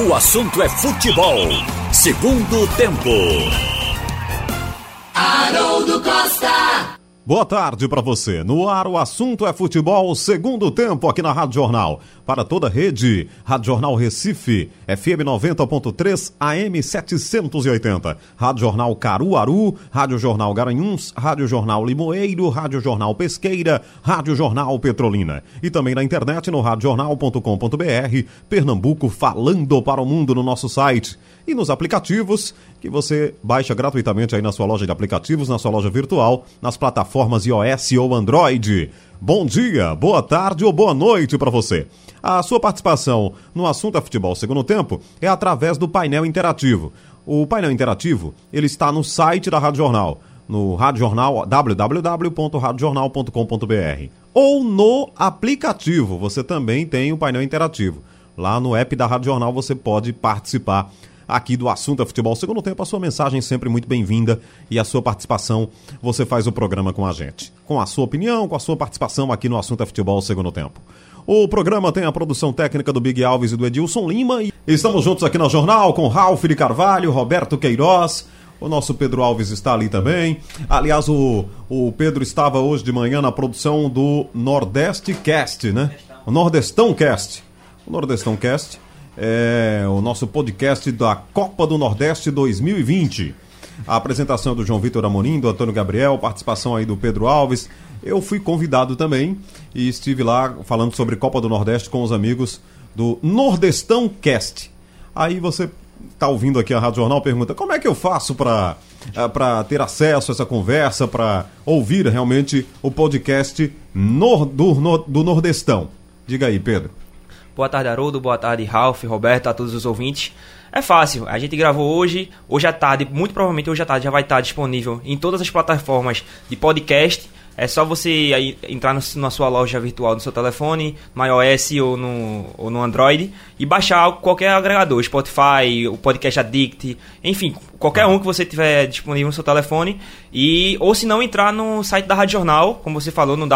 O assunto é futebol. Segundo tempo. Haroldo Costa. Boa tarde para você. No ar, o assunto é futebol, segundo tempo aqui na Rádio Jornal. Para toda a rede, Rádio Jornal Recife, FM 90.3, AM 780. Rádio Jornal Caruaru, Rádio Jornal Garanhuns, Rádio Jornal Limoeiro, Rádio Jornal Pesqueira, Rádio Jornal Petrolina. E também na internet no radiojornal.com.br, Pernambuco falando para o mundo no nosso site. E nos aplicativos que você baixa gratuitamente aí na sua loja de aplicativos, na sua loja virtual, nas plataformas iOS ou Android. Bom dia, boa tarde ou boa noite para você. A sua participação no assunto é futebol segundo tempo é através do painel interativo. O painel interativo, ele está no site da Rádio Jornal, no Rádio Jornal www.radiojornal.com.br ou no aplicativo. Você também tem o painel interativo. Lá no app da Rádio Jornal você pode participar aqui do Assunto é Futebol. Segundo tempo, a sua mensagem sempre muito bem-vinda e a sua participação, você faz o programa com a gente. Com a sua opinião, com a sua participação aqui no Assunto é Futebol Segundo Tempo. O programa tem a produção técnica do Big Alves e do Edilson Lima e estamos juntos aqui no jornal com Ralph de Carvalho, Roberto Queiroz. O nosso Pedro Alves está ali também. Aliás, o, o Pedro estava hoje de manhã na produção do Nordeste Cast, né? O Nordestão Cast. O Nordestão Cast é o nosso podcast da Copa do Nordeste 2020. A apresentação do João Vitor Amorim, do Antônio Gabriel, participação aí do Pedro Alves. Eu fui convidado também e estive lá falando sobre Copa do Nordeste com os amigos do Nordestão Cast. Aí você está ouvindo aqui a Rádio Jornal pergunta como é que eu faço para para ter acesso a essa conversa, para ouvir realmente o podcast do Nordestão. Diga aí, Pedro. Boa tarde, Haroldo. Boa tarde, Ralph, Roberto, a todos os ouvintes. É fácil, a gente gravou hoje, hoje à tarde, muito provavelmente hoje à tarde já vai estar disponível em todas as plataformas de podcast é só você aí entrar no, na sua loja virtual no seu telefone, no iOS ou no, ou no Android, e baixar qualquer agregador, Spotify, o Podcast Addict, enfim, qualquer um que você tiver disponível no seu telefone. E, ou se não, entrar no site da Rádio Jornal, como você falou, no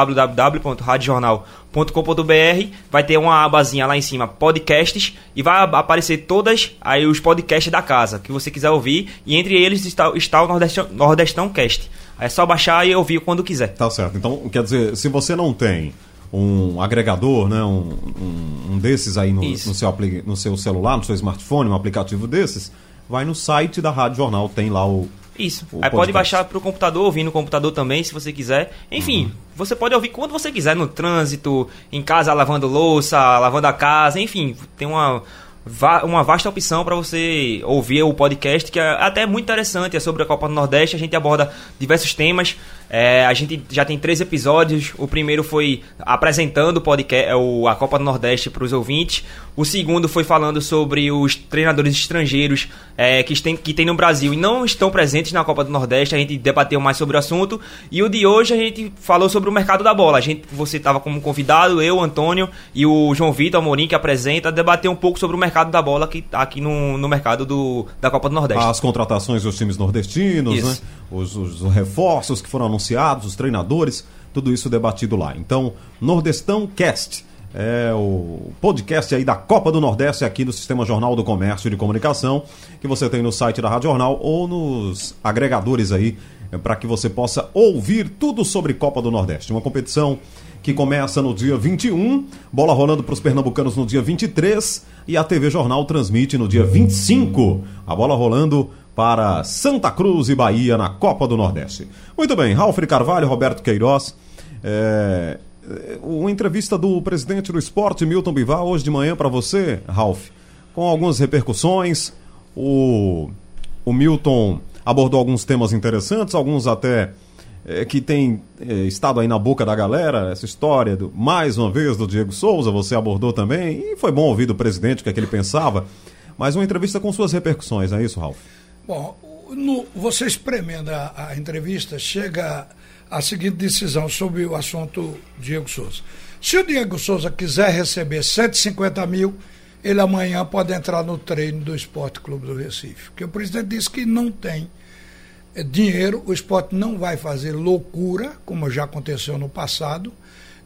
www.radiojornal.com.br, vai ter uma abazinha lá em cima, podcasts, e vai aparecer todas aí os podcasts da casa, que você quiser ouvir, e entre eles está, está o Nordestão, Nordestão Cast. É só baixar e ouvir quando quiser. Tá certo. Então, quer dizer, se você não tem um agregador, né, um, um, um desses aí no, no, seu, no seu celular, no seu smartphone, um aplicativo desses, vai no site da Rádio Jornal, tem lá o. Isso. O aí podcast. pode baixar para o computador, ouvir no computador também, se você quiser. Enfim, uhum. você pode ouvir quando você quiser, no trânsito, em casa lavando louça, lavando a casa, enfim, tem uma uma vasta opção para você ouvir o podcast, que é até muito interessante, é sobre a Copa do Nordeste, a gente aborda diversos temas, é, a gente já tem três episódios. O primeiro foi apresentando o podcast, é, o, a Copa do Nordeste para os ouvintes. O segundo foi falando sobre os treinadores estrangeiros é, que, tem, que tem no Brasil e não estão presentes na Copa do Nordeste. A gente debateu mais sobre o assunto. E o de hoje a gente falou sobre o mercado da bola. A gente, você estava como convidado, eu, Antônio e o João Vitor Amorim, que apresenta, debater um pouco sobre o mercado da bola que tá aqui no, no mercado do, da Copa do Nordeste. As contratações dos times nordestinos, né? os, os, os reforços que foram anunciados, os treinadores, tudo isso debatido lá. Então, Nordestão Cast é o podcast aí da Copa do Nordeste aqui do Sistema Jornal do Comércio e de Comunicação, que você tem no site da Rádio Jornal ou nos agregadores aí, é, para que você possa ouvir tudo sobre Copa do Nordeste. Uma competição que começa no dia 21, bola rolando para os pernambucanos no dia 23 e a TV Jornal transmite no dia 25. A bola rolando para Santa Cruz e Bahia na Copa do Nordeste. Muito bem, Ralf Carvalho, Roberto Queiroz. É, uma entrevista do presidente do esporte, Milton Bivar, hoje de manhã para você, Ralf, com algumas repercussões. O, o Milton abordou alguns temas interessantes, alguns até é, que tem é, estado aí na boca da galera, essa história, do, mais uma vez, do Diego Souza, você abordou também, e foi bom ouvir do presidente o que, é que ele pensava, mas uma entrevista com suas repercussões, é isso, Ralf? Bom, no, você espremendo a, a entrevista, chega a seguinte decisão sobre o assunto Diego Souza. Se o Diego Souza quiser receber 150 mil, ele amanhã pode entrar no treino do Esporte Clube do Recife. Porque o presidente disse que não tem dinheiro, o esporte não vai fazer loucura, como já aconteceu no passado,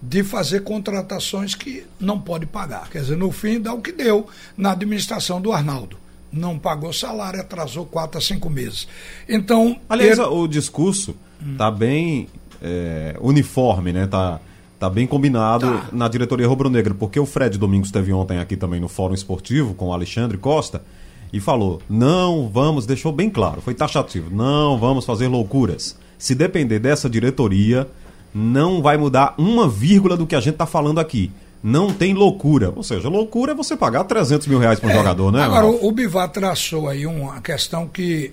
de fazer contratações que não pode pagar. Quer dizer, no fim dá o que deu na administração do Arnaldo. Não pagou salário, atrasou quatro a cinco meses. Então. Aliás, ele... o discurso está bem é, uniforme, né? Tá, tá bem combinado tá. na diretoria rubro-negra, porque o Fred Domingos esteve ontem aqui também no Fórum Esportivo com o Alexandre Costa e falou: não vamos, deixou bem claro, foi taxativo, não vamos fazer loucuras. Se depender dessa diretoria, não vai mudar uma vírgula do que a gente está falando aqui. Não tem loucura. Ou seja, loucura é você pagar 300 mil reais para um é, jogador, né? Agora, o, o Bivar traçou aí uma questão que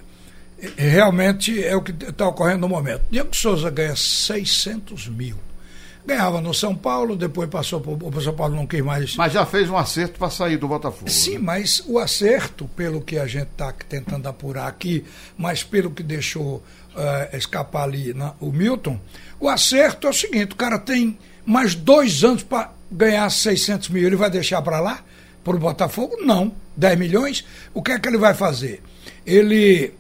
realmente é o que está ocorrendo no momento. Diego Souza ganha 600 mil. Ganhava no São Paulo, depois passou para o São Paulo, não quis mais. Mas já fez um acerto para sair do Botafogo. Sim, né? mas o acerto, pelo que a gente está tentando apurar aqui, mas pelo que deixou uh, escapar ali na, o Milton, o acerto é o seguinte: o cara tem mais dois anos para ganhar 600 mil. Ele vai deixar para lá? Para o Botafogo? Não. 10 milhões? O que é que ele vai fazer? Ele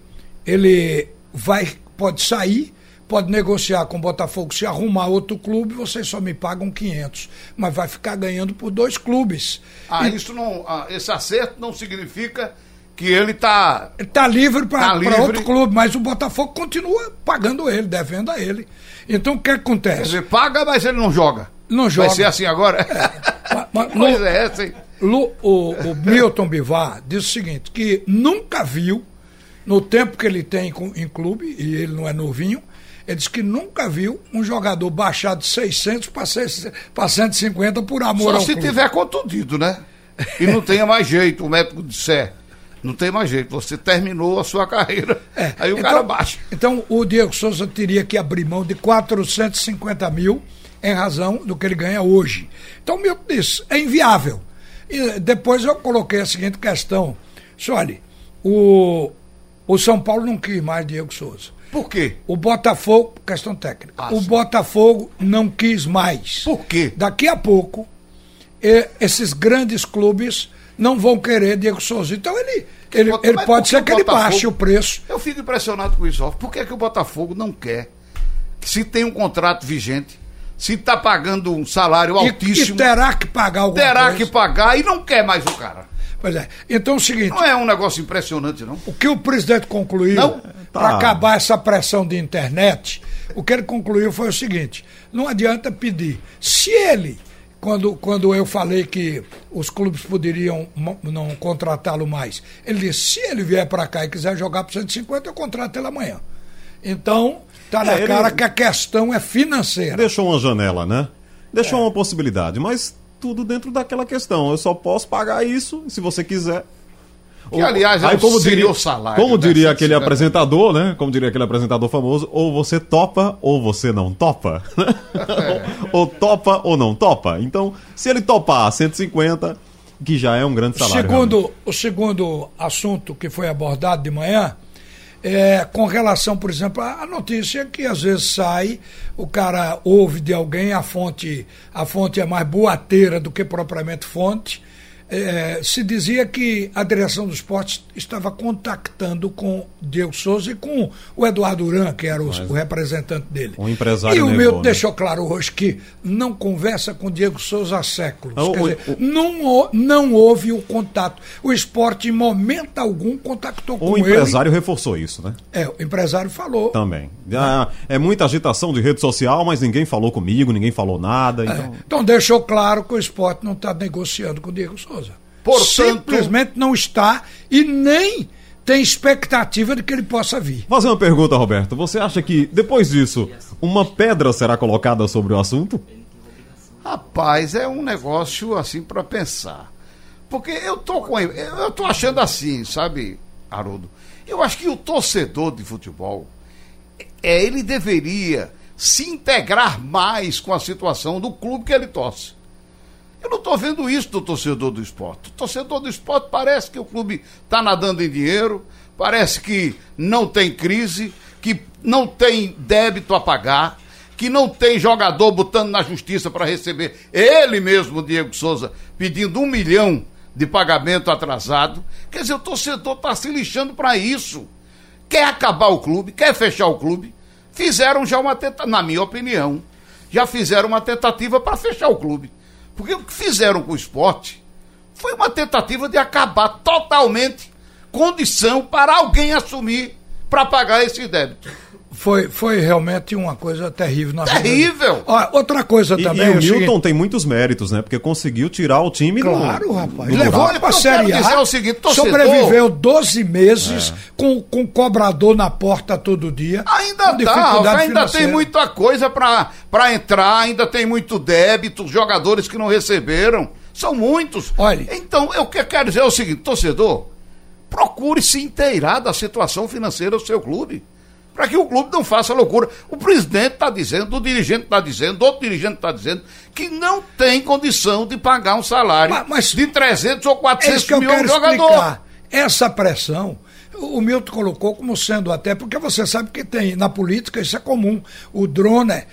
ele vai, pode sair, pode negociar com o Botafogo, se arrumar outro clube, vocês só me pagam 500, mas vai ficar ganhando por dois clubes. Ah, e, isso não, ah, esse acerto não significa que ele está tá livre para tá outro clube, mas o Botafogo continua pagando ele, devendo a ele. Então o que acontece? Ele paga, mas ele não joga. Não joga. Vai ser assim agora? É. Mas, mas, é essa, hein? Lu, o, o Milton Bivar diz o seguinte, que nunca viu no tempo que ele tem em clube, e ele não é novinho, ele disse que nunca viu um jogador baixar de 600 para 150 por amor Só se clube. tiver contundido, né? E não tenha mais jeito, o médico disser. Não tem mais jeito, você terminou a sua carreira. É, aí o então, cara baixa. Então o Diego Souza teria que abrir mão de 450 mil em razão do que ele ganha hoje. Então, meu disse, é inviável. E depois eu coloquei a seguinte questão. Olha, o, o São Paulo não quis mais Diego Souza. Por quê? O Botafogo, questão técnica. Ah, o sim. Botafogo não quis mais. Por quê? Daqui a pouco, esses grandes clubes não vão querer Diego Souza. Então ele, ele, ele pode ser que ele baixe o preço. Eu fico impressionado com isso. Por que, que o Botafogo não quer? Se tem um contrato vigente, se está pagando um salário e, altíssimo. E terá que pagar alguma Terá coisa. que pagar e não quer mais o cara. Pois é. Então é o seguinte. Não é um negócio impressionante, não? O que o presidente concluiu para tá. acabar essa pressão de internet, o que ele concluiu foi o seguinte: não adianta pedir. Se ele, quando, quando eu falei que os clubes poderiam não contratá-lo mais, ele disse: se ele vier para cá e quiser jogar por 150, eu contrato ele amanhã. Então, tá na é, cara que a questão é financeira. Deixou uma janela, né? Deixou é. uma possibilidade, mas tudo dentro daquela questão. Eu só posso pagar isso, se você quiser. Que, aliás, é aí, como diria, o salário. Como diria aquele apresentador, né? Como diria aquele apresentador famoso, ou você topa ou você não topa. É. ou topa ou não topa. Então, se ele topar 150, que já é um grande salário. Segundo, o segundo assunto que foi abordado de manhã é, com relação, por exemplo, à notícia que às vezes sai, o cara ouve de alguém, a fonte, a fonte é mais boateira do que propriamente fonte, é, se dizia que a direção do esporte estava contactando com Diego Souza e com o Eduardo Uran, que era o, o representante dele. Um empresário e o meu né? deixou claro hoje que não conversa com Diego Souza há séculos. Ah, Quer o, dizer, o, não, não houve o contato. O esporte, em momento algum, contactou com ele. O empresário reforçou isso, né? É, o empresário falou. Também. Ah, é muita agitação de rede social, mas ninguém falou comigo, ninguém falou nada. Então, é. então deixou claro que o esporte não está negociando com o Diego Souza. Portanto, Simplesmente não está e nem tem expectativa de que ele possa vir. Fazer uma pergunta, Roberto. Você acha que, depois disso, uma pedra será colocada sobre o assunto? Rapaz, é um negócio assim para pensar. Porque eu tô com. Eu tô achando assim, sabe, Haroldo? Eu acho que o torcedor de futebol, é, ele deveria se integrar mais com a situação do clube que ele torce. Eu não estou vendo isso do torcedor do esporte. O torcedor do esporte parece que o clube está nadando em dinheiro, parece que não tem crise, que não tem débito a pagar, que não tem jogador botando na justiça para receber. Ele mesmo, Diego Souza, pedindo um milhão de pagamento atrasado. Quer dizer, o torcedor está se lixando para isso. Quer acabar o clube, quer fechar o clube. Fizeram já uma tentativa, na minha opinião, já fizeram uma tentativa para fechar o clube. Porque o que fizeram com o esporte foi uma tentativa de acabar totalmente condição para alguém assumir para pagar esse débito. Foi, foi realmente uma coisa terrível. Na terrível! Vida. Olha, outra coisa e, também. E o Milton seguinte... tem muitos méritos, né? Porque conseguiu tirar o time Claro, do, rapaz. Do Levou ele para a Série A. É o seguinte, torcedor, sobreviveu 12 meses é. com, com cobrador na porta todo dia. Ainda tá, ainda tem muita coisa para entrar, ainda tem muito débito, jogadores que não receberam. São muitos. Olha. Então, eu quero dizer o seguinte, torcedor, procure se inteirar da situação financeira do seu clube para que o clube não faça loucura. O presidente está dizendo, o dirigente está dizendo, outro dirigente está dizendo que não tem condição de pagar um salário mas, mas de 300 ou 400 é mil a um jogador. Explicar. Essa pressão o Milton colocou como sendo até, porque você sabe que tem na política, isso é comum. O drone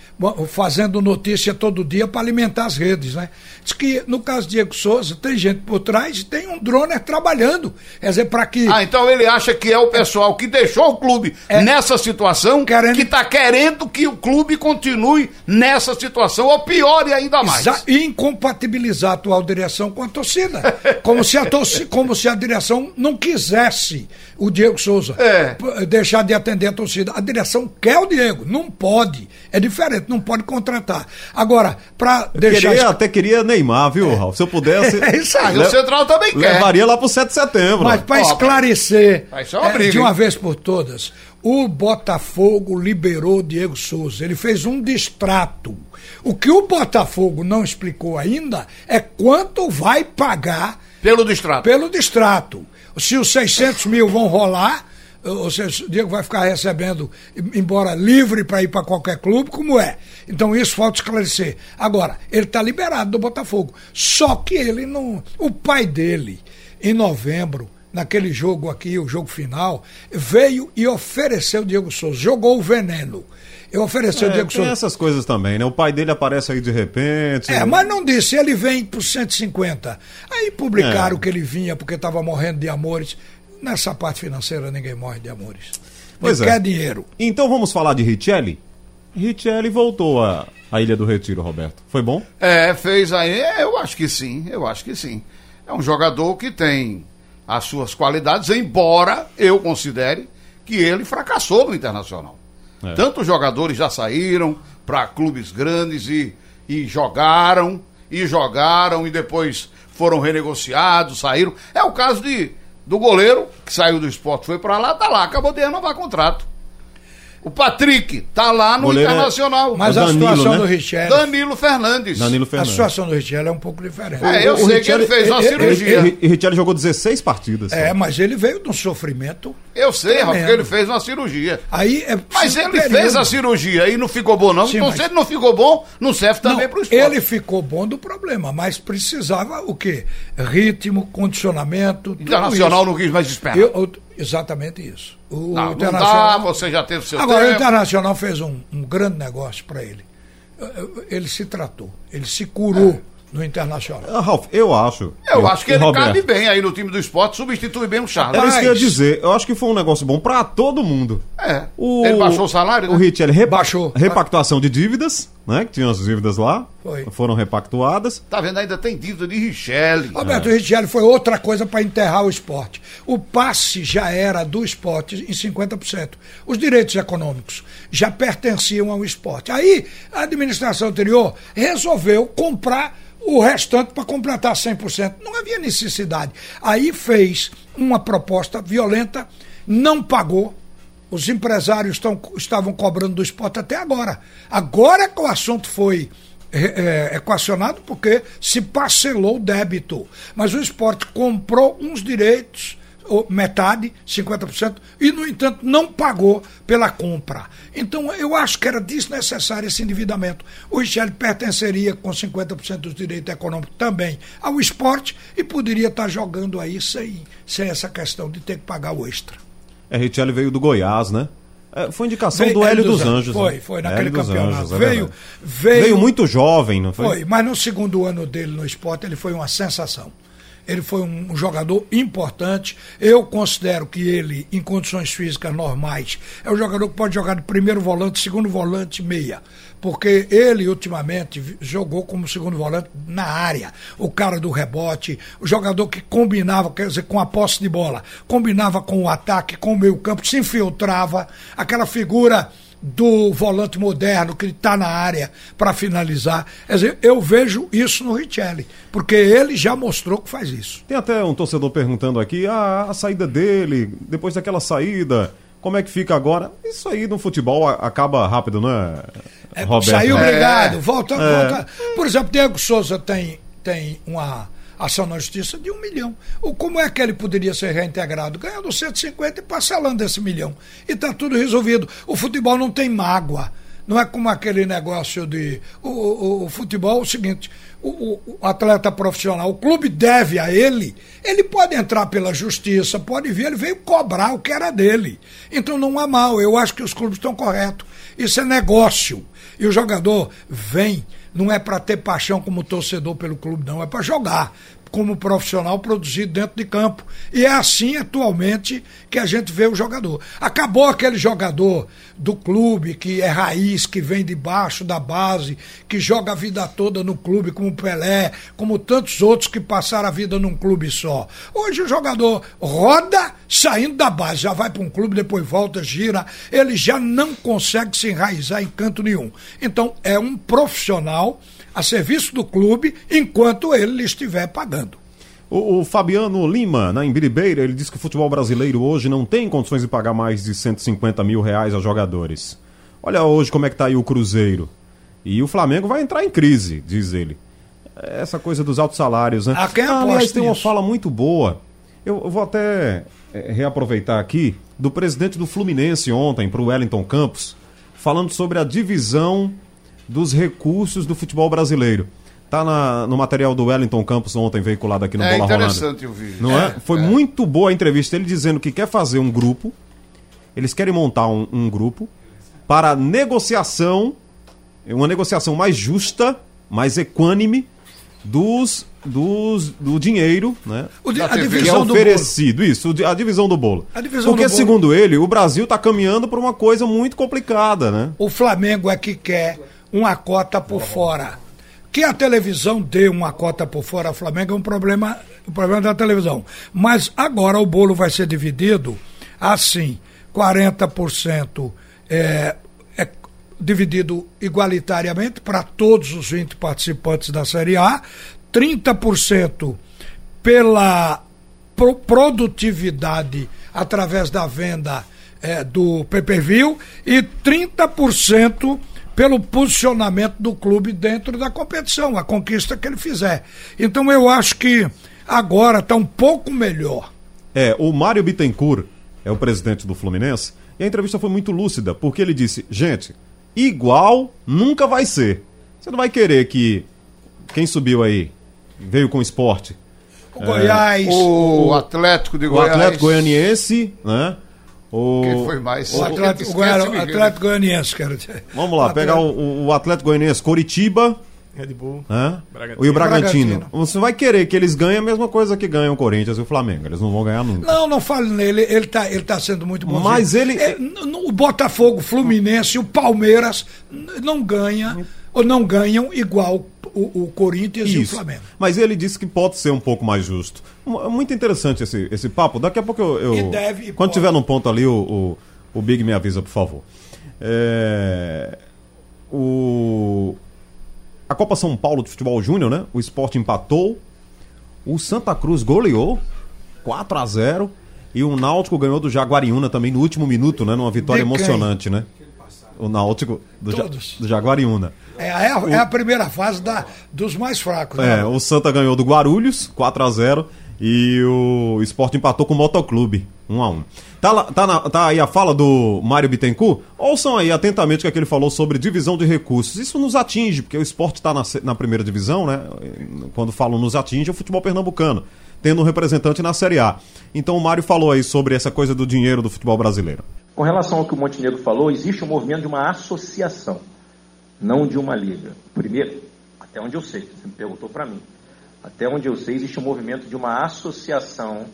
fazendo notícia todo dia para alimentar as redes, né? Diz que no caso de Diego Souza, tem gente por trás e tem um drone trabalhando. Quer dizer, para que. Ah, então ele acha que é o pessoal que deixou o clube é, nessa situação querendo... que está querendo que o clube continue nessa situação, ou piore ainda mais. Exa incompatibilizar a atual direção com a torcida. Como se a, torcida, como se a direção não quisesse o Diego Souza é. deixar de atender a torcida. A direção quer o Diego, não pode. É diferente, não pode contratar. Agora, para deixar. Queria, Até queria Neymar, viu, é. Ralf? Se eu pudesse. É isso aí. O Central também quer. Levaria lá pro 7 de setembro. Mas para esclarecer é, briga, de uma vez por todas, o Botafogo liberou o Diego Souza. Ele fez um distrato. O que o Botafogo não explicou ainda é quanto vai pagar. Pelo distrato. Pelo distrato se os 600 mil vão rolar, ou seja, o Diego vai ficar recebendo, embora livre para ir para qualquer clube, como é. Então isso falta esclarecer. Agora, ele está liberado do Botafogo. Só que ele não. O pai dele, em novembro, naquele jogo aqui, o jogo final, veio e ofereceu o Diego Souza, jogou o veneno. Eu ofereci é, o Diego tem Souza. essas coisas também, né? O pai dele aparece aí de repente. É, mas não disse, ele vem por 150. Aí publicaram é. que ele vinha porque estava morrendo de amores. Nessa parte financeira ninguém morre de amores. Pois ele é. quer dinheiro. Então vamos falar de Richelli? Richelli voltou à, à Ilha do Retiro, Roberto. Foi bom? É, fez aí. É, eu acho que sim, eu acho que sim. É um jogador que tem as suas qualidades, embora eu considere que ele fracassou no Internacional. É. Tantos jogadores já saíram para clubes grandes e, e jogaram, e jogaram, e depois foram renegociados, saíram. É o caso de, do goleiro, que saiu do esporte, foi para lá, tá lá, acabou de renovar contrato. O Patrick tá lá no Goleiro é- Internacional. Mas a Danilo, situação né? do Richelli. Danilo Fernandes. Danilo Fernandes. A situação do Richelli é um pouco diferente. É, eu o, sei Richelli, que ele fez uma ele, cirurgia. E Richelli jogou 16 partidas. É, mas ele veio de um sofrimento. Eu sei, Rafa, porque ele fez uma cirurgia. Aí é mas ele período. fez a cirurgia e não ficou bom, não. Sim, então, mas... se ele não ficou bom, não serve também para o esporte. Ele ficou bom do problema, mas precisava o quê? Ritmo, condicionamento. Internacional não quis mais esperar. Eu, exatamente isso. O não, Internacional... não dá, você já teve seu Agora, tempo. o Internacional fez um, um grande negócio para ele. Ele se tratou, ele se curou. É no Internacional. Uh, Ralf, eu acho. Eu, eu acho que ele Roberto, cabe bem aí no time do esporte, substitui bem o Charles. Era isso que eu ia dizer. Eu acho que foi um negócio bom para todo mundo. É. O, ele baixou o salário? Né? O Rich, ele repa baixou. Repactuação de dívidas, né? Que tinham as dívidas lá. Foi. Foram repactuadas. Tá vendo? Ainda tem dívida de Richelli. Roberto, é. o Richelli foi outra coisa para enterrar o esporte. O passe já era do esporte em 50%. Os direitos econômicos já pertenciam ao esporte. Aí, a administração anterior resolveu comprar o restante para completar 100%. Não havia necessidade. Aí fez uma proposta violenta, não pagou. Os empresários estão, estavam cobrando do esporte até agora. Agora que o assunto foi é, é, equacionado, porque se parcelou o débito. Mas o esporte comprou uns direitos metade, 50%, e, no entanto, não pagou pela compra. Então, eu acho que era desnecessário esse endividamento. O Richelli pertenceria com 50% dos direitos econômicos também ao esporte e poderia estar jogando aí sem, sem essa questão de ter que pagar o extra. É, Richelli veio do Goiás, né? É, foi indicação veio, do Hélio dos, dos Anjos. Anjos. Foi, né? foi naquele Hélio campeonato. Anjos, é veio, veio, veio muito jovem, não foi? Foi, mas no segundo ano dele no esporte ele foi uma sensação. Ele foi um jogador importante. Eu considero que ele, em condições físicas normais, é um jogador que pode jogar de primeiro volante, segundo volante, meia. Porque ele ultimamente jogou como segundo volante na área. O cara do rebote, o jogador que combinava, quer dizer, com a posse de bola, combinava com o ataque, com o meio campo, se infiltrava, aquela figura do volante moderno que está na área para finalizar. Quer dizer, eu vejo isso no Richelli, porque ele já mostrou que faz isso. Tem até um torcedor perguntando aqui, ah, a saída dele, depois daquela saída, como é que fica agora? Isso aí no futebol acaba rápido, né, é, Roberto? Saiu, obrigado, é. volta, é. volta. Por exemplo, Diego Souza tem, tem uma ação na justiça de um milhão. O, como é que ele poderia ser reintegrado? Ganhando 150 e parcelando esse milhão. E está tudo resolvido. O futebol não tem mágoa. Não é como aquele negócio de. O, o, o futebol é o seguinte: o, o, atleta profissional, o clube deve a ele, ele pode entrar pela justiça, pode vir, ele veio cobrar o que era dele. Então não há mal, eu acho que os clubes estão corretos. Isso é negócio. E o jogador vem não é para ter paixão como torcedor pelo clube, não, é para jogar como profissional produzido dentro de campo. E é assim atualmente que a gente vê o jogador. Acabou aquele jogador do clube que é raiz, que vem de baixo da base, que joga a vida toda no clube, como Pelé, como tantos outros que passaram a vida num clube só. Hoje o jogador roda saindo da base, já vai para um clube, depois volta, gira, ele já não consegue se enraizar em canto nenhum. Então é um profissional a serviço do clube enquanto ele lhe estiver pagando. O, o, Fabiano Lima, na Embiribeira, ele diz que o futebol brasileiro hoje não tem condições de pagar mais de 150 mil reais a jogadores. Olha hoje como é que tá aí o Cruzeiro. E o Flamengo vai entrar em crise, diz ele. Essa coisa dos altos salários, né? A quem ah, aliás, tem uma fala muito boa. Eu, eu vou até é, reaproveitar aqui do presidente do Fluminense ontem para o Wellington Campos, falando sobre a divisão dos recursos do futebol brasileiro. Tá na, no material do Wellington Campos ontem veiculado aqui no é Bola Rolando. É interessante o vídeo. Não é? é? Foi é. muito boa a entrevista. Ele dizendo que quer fazer um grupo. Eles querem montar um, um grupo para negociação, uma negociação mais justa, mais equânime dos dos, do dinheiro, né? Di a divisão que é oferecido, isso, a divisão do bolo. Divisão Porque, do segundo bolo. ele, o Brasil está caminhando para uma coisa muito complicada, né? O Flamengo é que quer uma cota por fora. Que a televisão dê uma cota por fora ao Flamengo é um problema, um problema da televisão. Mas agora o bolo vai ser dividido assim: 40% é, é dividido igualitariamente para todos os 20 participantes da Série A, 30% pela pro produtividade através da venda é, do pay-per-view e 30% pelo posicionamento do clube dentro da competição, a conquista que ele fizer. Então eu acho que agora está um pouco melhor. É, o Mário Bittencourt é o presidente do Fluminense, e a entrevista foi muito lúcida, porque ele disse: gente, igual nunca vai ser. Você não vai querer que quem subiu aí veio com esporte. O Goiás. É, o Atlético de Goiás. O Atlético Goianiense, né? O, Quem foi mais? O Atlético, o Atlético Goianiense, quero dizer. Vamos lá, pegar o, o Atlético Goianiense, Coritiba. Red Bull. E o Bragantino. Bragantino. Você vai querer que eles ganhem a mesma coisa que ganham o Corinthians e o Flamengo. Eles não vão ganhar nunca. Não, não fale nele. Ele está ele tá sendo muito bom. Mas ele. É, o Botafogo, o Fluminense, o Palmeiras não ganha ou não ganham igual o, o Corinthians Isso. e o Flamengo. Mas ele disse que pode ser um pouco mais justo. Muito interessante esse, esse papo. Daqui a pouco eu. eu e deve, quando pode. tiver num ponto ali, o, o, o, Big me avisa, por favor. É, o, a Copa São Paulo de Futebol Júnior, né? O esporte empatou. O Santa Cruz goleou 4 a 0 E o Náutico ganhou do Jaguariúna também no último minuto, né? Numa vitória emocionante, né? O Náutico do, ja, do Jaguariúna. É, é, a, é a primeira fase da, dos mais fracos. Né? É, o Santa ganhou do Guarulhos, 4 a 0 e o Sport empatou com o Motoclube, 1 a 1 Tá, tá, na, tá aí a fala do Mário Bittencourt? Ouçam aí atentamente o que, é ele falou sobre divisão de recursos. Isso nos atinge, porque o esporte está na, na primeira divisão, né? Quando falam nos atinge, é o futebol pernambucano, tendo um representante na Série A. Então o Mário falou aí sobre essa coisa do dinheiro do futebol brasileiro. Com relação ao que o Montenegro falou, existe um movimento de uma associação não de uma liga. Primeiro, até onde eu sei, você me perguntou para mim. Até onde eu sei, existe um movimento de uma associação,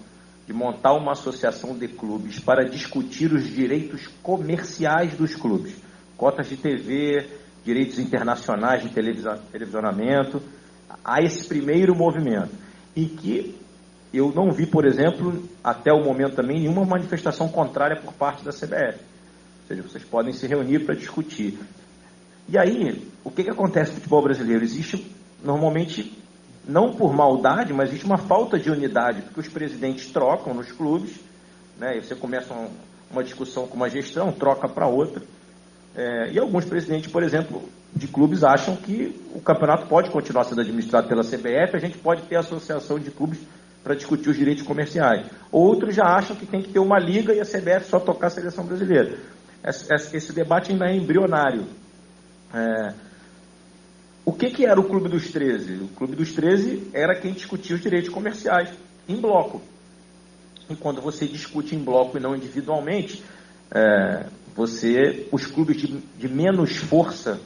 de montar uma associação de clubes para discutir os direitos comerciais dos clubes. Cotas de TV, direitos internacionais de televisionamento. Há esse primeiro movimento. E que eu não vi, por exemplo, até o momento também, nenhuma manifestação contrária por parte da CBF. Ou seja, vocês podem se reunir para discutir. E aí, o que, que acontece no futebol brasileiro? Existe, normalmente, não por maldade, mas existe uma falta de unidade, porque os presidentes trocam nos clubes, né? E você começa uma, discussão com uma gestão, troca para outra. É, e alguns presidentes, por exemplo, de clubes acham que o campeonato pode continuar sendo administrado pela CBF, a gente pode ter associação de clubes para discutir os direitos comerciais. Outros já acham que tem que ter uma liga e a CBF só tocar a seleção brasileira. Esse, esse debate ainda é embrionário. É, o que, que era o Clube dos 13? O Clube dos 13 era quem discutia os direitos comerciais em bloco. E quando você discute em bloco e não individualmente, é, você, os clubes de, de menos força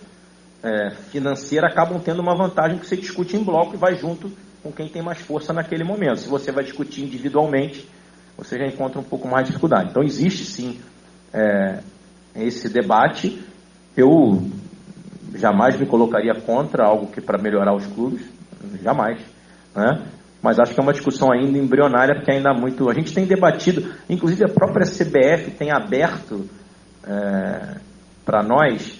é, financeira acabam tendo uma vantagem que você discute em bloco e vai junto com quem tem mais força naquele momento. Se você vai discutir individualmente, você já encontra um pouco mais de dificuldade. Então existe sim é, esse debate. Eu jamais me colocaria contra algo que para melhorar os clubes, jamais, né? Mas acho que é uma discussão ainda embrionária, porque ainda há muito. A gente tem debatido, inclusive a própria CBF tem aberto é, para nós,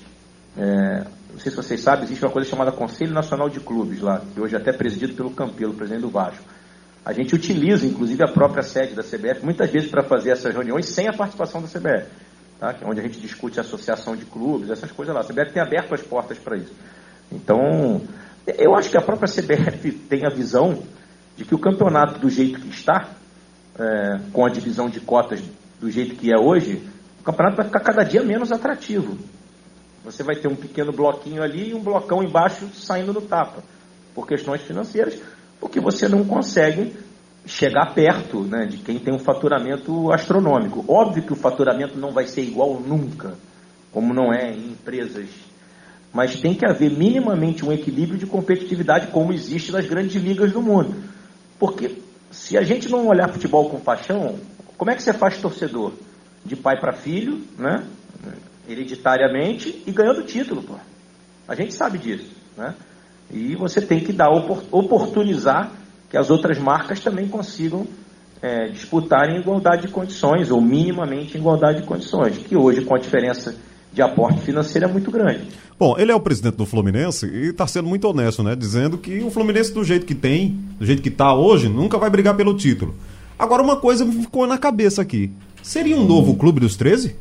é, não sei se vocês sabem, existe uma coisa chamada Conselho Nacional de Clubes lá, que hoje é até presidido pelo Campelo, presidente do Vasco. A gente utiliza, inclusive, a própria sede da CBF, muitas vezes para fazer essas reuniões sem a participação da CBF, tá? que é onde a gente discute a associação de clubes, essas coisas lá. A CBF tem aberto as portas para isso. Então, eu acho que a própria CBF tem a visão de que o campeonato, do jeito que está, é, com a divisão de cotas do jeito que é hoje, o campeonato vai ficar cada dia menos atrativo. Você vai ter um pequeno bloquinho ali e um blocão embaixo saindo no tapa, por questões financeiras, porque você não consegue chegar perto né, de quem tem um faturamento astronômico. Óbvio que o faturamento não vai ser igual nunca, como não é em empresas, mas tem que haver minimamente um equilíbrio de competitividade como existe nas grandes ligas do mundo. Porque se a gente não olhar futebol com paixão, como é que você faz torcedor? de pai para filho, né? Hereditariamente, e ganhando título. Pô. A gente sabe disso. Né? E você tem que dar oportunizar que as outras marcas também consigam é, disputar em igualdade de condições, ou minimamente em igualdade de condições, que hoje, com a diferença de aporte financeiro, é muito grande. Bom, ele é o presidente do Fluminense e está sendo muito honesto, né? Dizendo que o Fluminense, do jeito que tem, do jeito que está hoje, nunca vai brigar pelo título. Agora, uma coisa me ficou na cabeça aqui. Seria um novo Clube dos 13?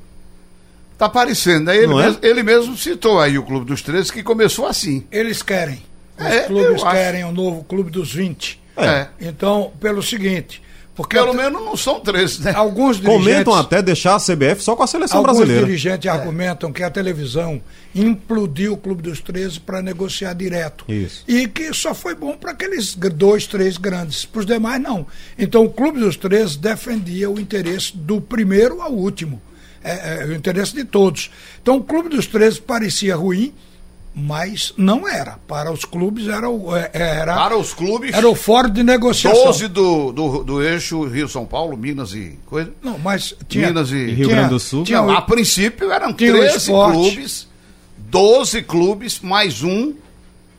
Tá aparecendo, né? Ele, é? mesmo, ele mesmo citou aí o Clube dos 13 que começou assim. Eles querem. Os é, clubes querem o um novo Clube dos 20. É. Então, pelo seguinte, porque Pelo menos não são três, né? Alguns dirigentes, Comentam até deixar a CBF só com a seleção alguns brasileira. Alguns dirigentes é. argumentam que a televisão implodiu o Clube dos 13 para negociar direto. Isso. E que só foi bom para aqueles dois, três grandes. Para os demais, não. Então o Clube dos 13 defendia o interesse do primeiro ao último. É, é, o interesse de todos. Então o Clube dos 13 parecia ruim mas não era. Para os clubes era o. É, era, Para os clubes. Era o fórum de negociação. 12 do, do, do eixo Rio-São Paulo, Minas e coisa. Não, mas tinha. Minas e Rio Grande do Sul. Tinha, a princípio eram 13 clubes, 12 clubes, mais um,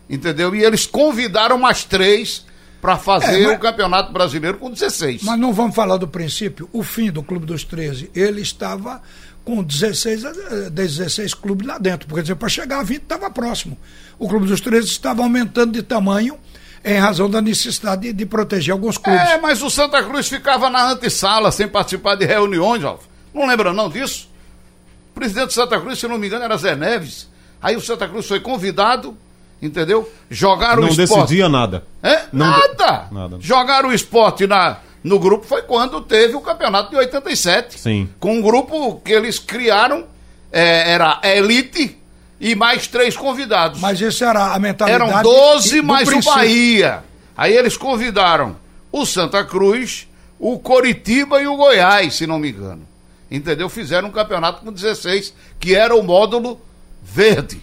entendeu? E eles convidaram mais três para fazer é, mas, o Campeonato Brasileiro com 16. Mas não vamos falar do princípio. O fim do Clube dos 13, ele estava com 16, 16 clubes lá dentro, porque para chegar a 20 estava próximo. O Clube dos 13 estava aumentando de tamanho em razão da necessidade de, de, proteger alguns clubes. É, mas o Santa Cruz ficava na antessala sem participar de reuniões. Não lembra não disso? O presidente do Santa Cruz, se não me engano, era Zé Neves. Aí o Santa Cruz foi convidado, entendeu? Jogaram não o esporte. Não decidia nada. É? Não nada. De... nada. Jogaram o esporte na, no grupo foi quando teve o campeonato de 87. Sim. Com um grupo que eles criaram, é, era elite e mais três convidados. Mas isso era a mentalidade. Eram 12 mais princípio. o Bahia. Aí eles convidaram o Santa Cruz, o Coritiba e o Goiás, se não me engano. Entendeu? Fizeram um campeonato com 16, que era o módulo verde.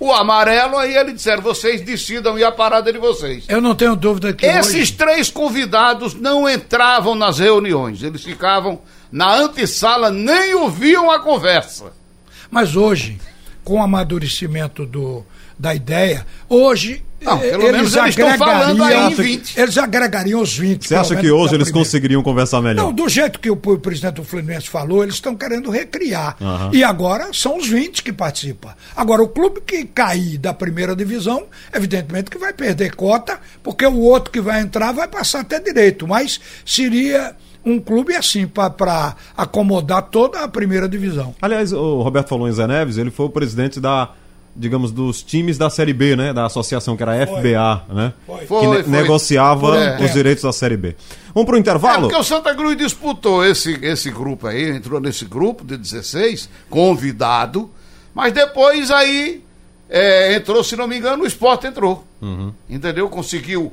O amarelo, aí eles disseram, vocês decidam e a parada de vocês. Eu não tenho dúvida que. Esses hoje... três convidados não entravam nas reuniões, eles ficavam na antessala, nem ouviam a conversa. Mas hoje, com o amadurecimento do, da ideia, hoje Não, eh, pelo menos eles estão falando aí em agregariam- 20. Eles agregariam os 20. Você acha que hoje eles primeira. conseguiriam conversar melhor? Não, do jeito que o, o presidente do Fluminense falou, eles estão querendo recriar. E agora são os 20 que participam. Agora, o clube que cair da primeira divisão, evidentemente que vai perder cota, porque o outro que vai entrar vai passar até direito. Mas seria um clube assim, para acomodar toda a primeira divisão. Aliás, o Roberto falou em Zé Neves, ele foi o presidente da, digamos, dos times da Série B, né? Da associação que era a FBA, né? Foi. que Foi, ne- foi. negociava os direitos da Série B. Vamos pro É intervalo? porque o Santa Cruz disputou esse, esse grupo aí, entrou nesse grupo de 16, convidado, mas depois aí é, entrou, se não me engano, o esporte entrou. Entendeu? Conseguiu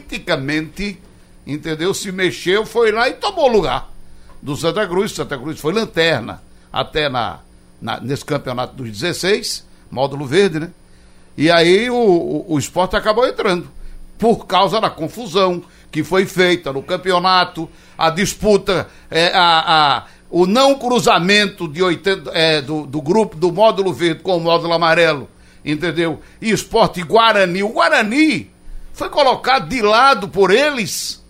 politicamente, entendeu? Se mexeu, foi lá e tomou lugar do Santa Cruz. Santa Cruz foi lanterna até na, na- nesse campeonato dos 16, módulo verde, né? E aí o, o, o esporte acabou entrando. Por causa da confusão que foi feita no campeonato, a disputa, é, a, a- o não cruzamento de 80, é, do, do grupo do módulo verde com o módulo amarelo, entendeu? E esporte Guarani. O Guarani foi colocado de lado por eles.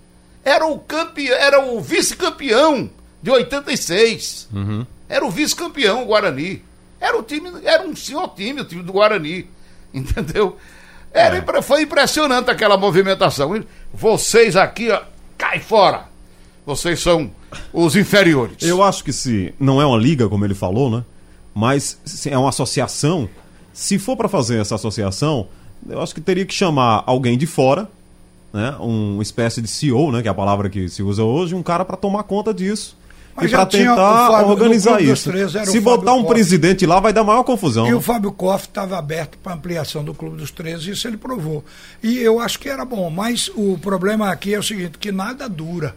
Era o campeão, era o vice-campeão de 86. Era o vice-campeão, o Guarani. Era o time, era um senhor time, o time do Guarani. Entendeu? Era, impre- Foi impressionante aquela movimentação. Vocês aqui, ó, cai fora. Vocês são os inferiores. Eu acho que se não é uma liga, como ele falou, né? Mas se é uma associação. Se for para fazer essa associação, eu acho que teria que chamar alguém de fora, né? Um espécie de CEO, né? Que é a palavra que se usa hoje, um cara para tomar conta disso. Mas e para tentar Fábio- organizar isso. Três Se botar um Costa. presidente lá, vai dar maior confusão. E né? o Fábio Koff estava aberto para ampliação do Clube dos 13, isso ele provou. E eu acho que era bom, mas o problema aqui é o seguinte, que nada dura.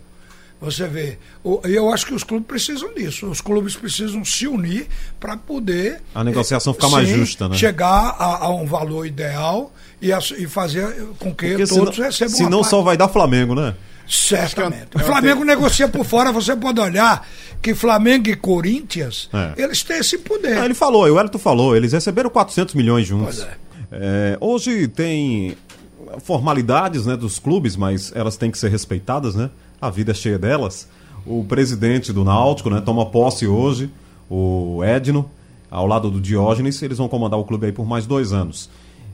Você vê, eu acho que os clubes precisam disso. Os clubes precisam se unir para poder. A negociação ficar mais sim, justa, né? Chegar a, a um valor ideal e, ass- e fazer com que Porque todos senão, recebam senão só vai dar Flamengo, né? Certamente. O Flamengo negocia por fora, você pode olhar que Flamengo e Corinthians, É. eles têm esse poder. Ah, ele falou, o Elton falou, eles receberam 400 milhões juntos. Pois é. É, hoje tem formalidades né, dos clubes, mas elas têm que ser respeitadas, né? A vida é cheia delas. O presidente do Náutico né, toma posse hoje, o Edno, ao lado do Diógenes, eles vão comandar o clube aí por mais dois anos.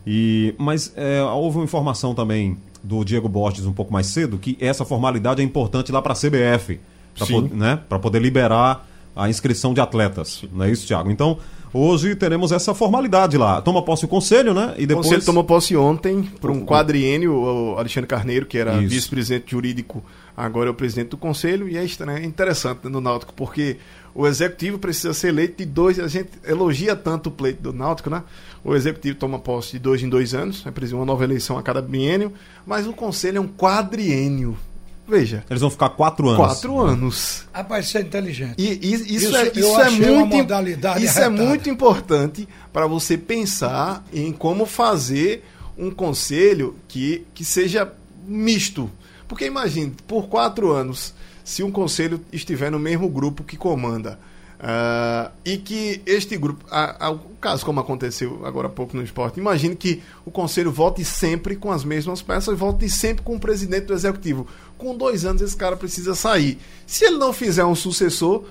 E, mas é, houve uma informação também do Diego Borges um pouco mais cedo que essa formalidade é importante lá para a CBF, para né, poder liberar a inscrição de atletas. Não é isso, Thiago? Então, hoje teremos essa formalidade lá. Toma posse o conselho, né? E O depois. Conselho tomou posse ontem por um quadriênio, o Alexandre Carneiro, que era vice-presidente jurídico, agora é o presidente do Conselho, e é estranho, é interessante no Náutico, porque o executivo precisa ser eleito de dois, a gente elogia tanto o pleito do Náutico, né? O executivo toma posse de dois em dois anos, é preciso uma nova eleição a cada biênio, mas o Conselho é um quadriênio. Veja, Eles vão ficar quatro anos. quatro anos. Rapaz, isso é inteligente. E, e- isso, Isso é, eu isso é achei uma muito, isso é arretada. muito importante para você pensar em como fazer um conselho que, que seja misto. Porque imagine, por quatro anos, se um conselho estiver no mesmo grupo que comanda, ah, e que este grupo, o caso como aconteceu agora há pouco no esporte, imagine que o conselho vote sempre com as mesmas peças, vote sempre com o presidente do executivo. Com dois anos esse cara precisa sair. Se ele não fizer um sucessor,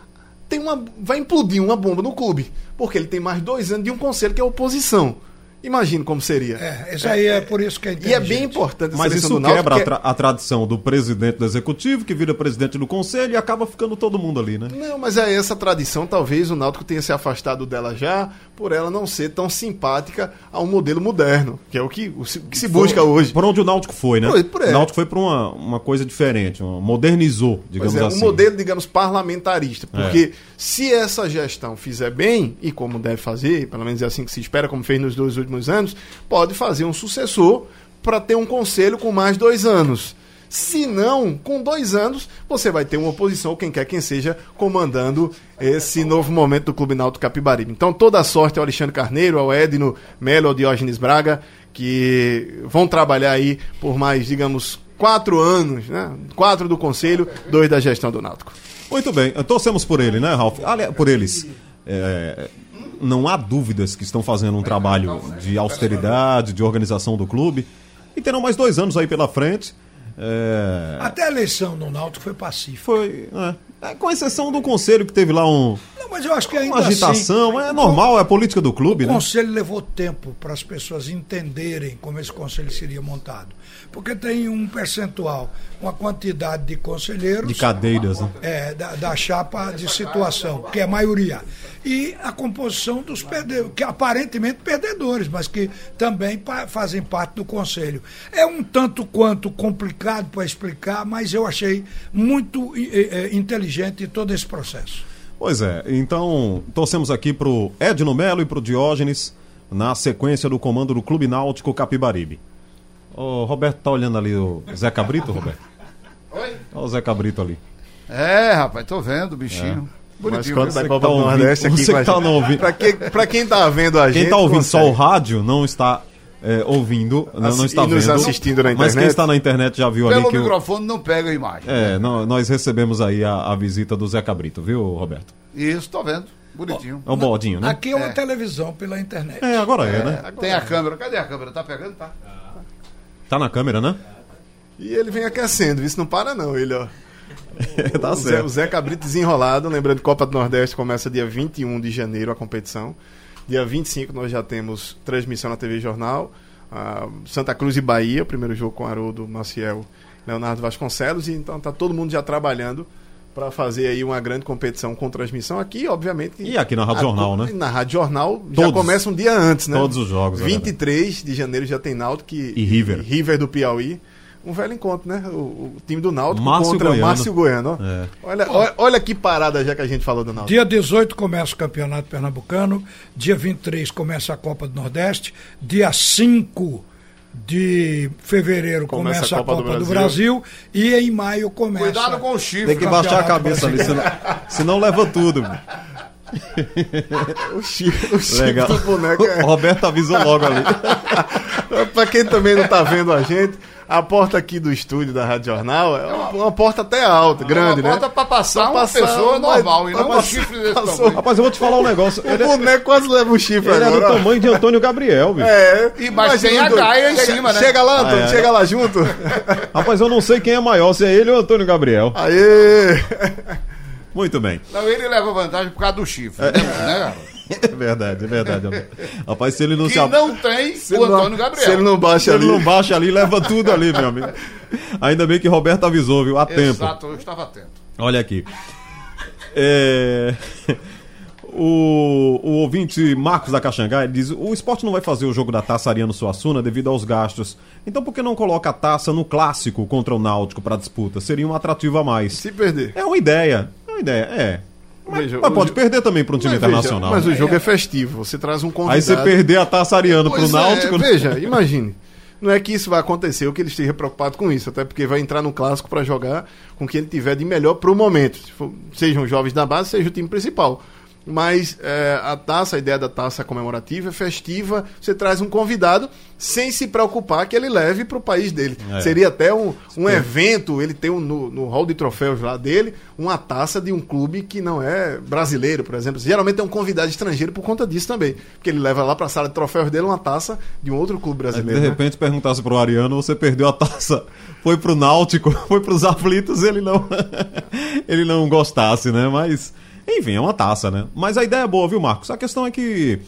tem uma, vai implodir uma bomba no clube, porque ele tem mais dois anos de um conselho que é oposição. Imagine como seria. É, isso aí é por isso que é E é bem importante a Mas isso quebra a, que é- tra- a tradição do presidente do executivo, que vira presidente do conselho e acaba ficando todo mundo ali, né? Não, mas é essa tradição, talvez o Náutico tenha se afastado dela já, por ela não ser tão simpática a um modelo moderno, que é o que, o se- que se busca hoje. Por onde o Náutico foi, né? Por- o Náutico foi para uma, uma coisa diferente, uma- modernizou, digamos Pois é, assim. um modelo, digamos, parlamentarista. Porque se essa gestão fizer bem, e como deve fazer, pelo menos é assim que se espera, como fez nos dois últimos anos, pode fazer um sucessor para ter um conselho com mais dois anos. Se não, com dois anos, você vai ter uma oposição, quem quer quem seja, comandando esse novo momento do Clube Náutico Capibaribe. Então, toda a sorte ao Alexandre Carneiro, ao Edno Melo, ao Diógenes Braga, que vão trabalhar aí por mais, digamos, quatro anos, né? Quatro do Conselho, dois da gestão do Náutico. Muito bem, torcemos por ele, né, Ralf? Por eles. É, não há dúvidas que estão fazendo um trabalho de austeridade, de organização do clube. E terão mais dois anos aí pela frente. É, Até a eleição no Náutico foi pacífica. foi. é, é, com exceção do conselho que teve lá um, Não, mas eu acho que ainda uma agitação. assim, é normal, é a política do clube, O né? conselho levou tempo para as pessoas entenderem como esse conselho seria montado. Porque tem um percentual, uma quantidade de conselheiros. De cadeiras, né? é, da, da chapa de situação, que é a maioria. E a composição dos perdedores, que aparentemente perdedores, mas que também fazem parte do conselho. É um tanto quanto complicado para explicar, mas eu achei muito eh, inteligente todo esse processo. Pois é, então torcemos aqui pro Edno Melo e pro Diógenes na sequência do comando do Clube Náutico Capibaribe. Ô, Roberto tá olhando ali o Zé Cabrito, Roberto? Oi? Olha o Zé Cabrito ali. É, rapaz, tô vendo o bichinho. Mas Bonitinho. quando da que Copa tá do ouvindo- Nordeste aqui você que tá não ouvindo. Pra, que, pra quem tá vendo a gente. Quem tá ouvindo só o consegue. rádio não está é, ouvindo, não, não Assi- está e nos vendo. assistindo na Mas quem internet. está na internet já viu ali Pelo que o, microfone não pega a imagem. é, nó- nós recebemos aí a, a visita do Zé Cabrito, viu, Roberto? Isso, tô vendo. Bonitinho. É o bodinho, né? Aqui é uma É. televisão pela internet. É, agora é, né? Tem a câmera. Cadê a câmera? Tá pegando? Tá. Tá na câmera, né? E ele vem aquecendo, isso não para não, ele, ó. tá o, Zé, certo. o Zé Cabrito desenrolado, lembrando que Copa do Nordeste começa dia 21 de janeiro a competição. Dia 25 nós já temos transmissão na TV Jornal. Ah, Santa Cruz e Bahia, o primeiro jogo com Haroldo, Maciel, Leonardo Vasconcelos. E então tá todo mundo já trabalhando para fazer aí uma grande competição com transmissão aqui, obviamente. E aqui na Rádio Jornal, né? Na Rádio Jornal já Todos. começa um dia antes, né? Todos os jogos, é 23 de janeiro já tem Náutico e, E River. River do Piauí. Um velho encontro, né? O, o time do Náutico Márcio contra Goiano. Márcio Goiano. É. Olha, olha, olha que parada já que a gente falou do Náutico. Dia 18 começa o Campeonato Pernambucano, dia 23 começa a Copa do Nordeste, dia 5 de fevereiro Começa começa, a a Copa Copa, do do, Brasil. Brasil. e em maio começa. Cuidado com o chifre. Tem que baixar a cabeça ali, senão, senão leva tudo. O chifre, o chifre Legal. do boneco é... O Roberto avisou logo ali. pra quem também não tá vendo a gente, a porta aqui do estúdio da Rádio Jornal é uma, uma porta até alta, grande, uma né? porta pra passar Pra uma passar pessoa uma- normal e não um chifre desse passou- tamanho. Rapaz, eu vou te falar um negócio. O Ele, é- boneco quase leva o chifre ele é do agora. tamanho de Antônio Gabriel, bicho. É, E- mas tem imagina a Gaia em cima, né? Chega lá, Antônio, Ah, é. chega lá junto. Rapaz, eu não sei quem é maior, se é ele ou Antônio Gabriel. Aê! Muito bem. Não, ele leva vantagem por causa do chifre. né, né? É verdade, é verdade. Rapaz, se ele não se, Que ab- não tem Se o ele não- Antônio Gabriel. Se ele não se baixa ele ali. não baixa ali, leva tudo ali, meu amigo. Ainda bem que Roberto avisou, viu? A tempo. Exato, eu estava atento. Olha aqui. É, O, o ouvinte Marcos da Caxangá ele diz: o esporte não vai fazer o jogo da taça Ariano Suassuna devido aos gastos. Então por que não coloca a taça no clássico contra o Náutico para disputa? Seria um atrativo a mais. Se perder. É uma ideia. É uma ideia, é. Mas, Veja, mas o pode jo- perder também para um time Mas veja, internacional. mas o jogo é festivo. Você traz um convidado. Aí você perder a taça Ariano pro Pois é, Náutico. né? veja, imagine. Não é que isso vai acontecer, ou que ele esteja preocupado com isso, até porque vai entrar no clássico para jogar com quem ele tiver de melhor pro momento. Se for- sejam os jovens da base, seja o time principal. Mas é, a taça, a ideia da taça comemorativa é festiva, você traz um convidado sem se preocupar que ele leve para o país dele. É. Seria até um, um evento, ele tem um, no, no hall de troféus lá dele, uma taça de um clube que não é brasileiro, por exemplo. Geralmente é um convidado estrangeiro por conta disso também. Porque ele leva lá para a sala de troféus dele uma taça de um outro clube brasileiro. de né? repente perguntasse pro Ariano, você perdeu a taça, foi pro Náutico, foi pros aflitos, ele não ele não gostasse, né? Mas, enfim, é uma taça, né? Mas a ideia é boa, viu, Marcos? A questão é que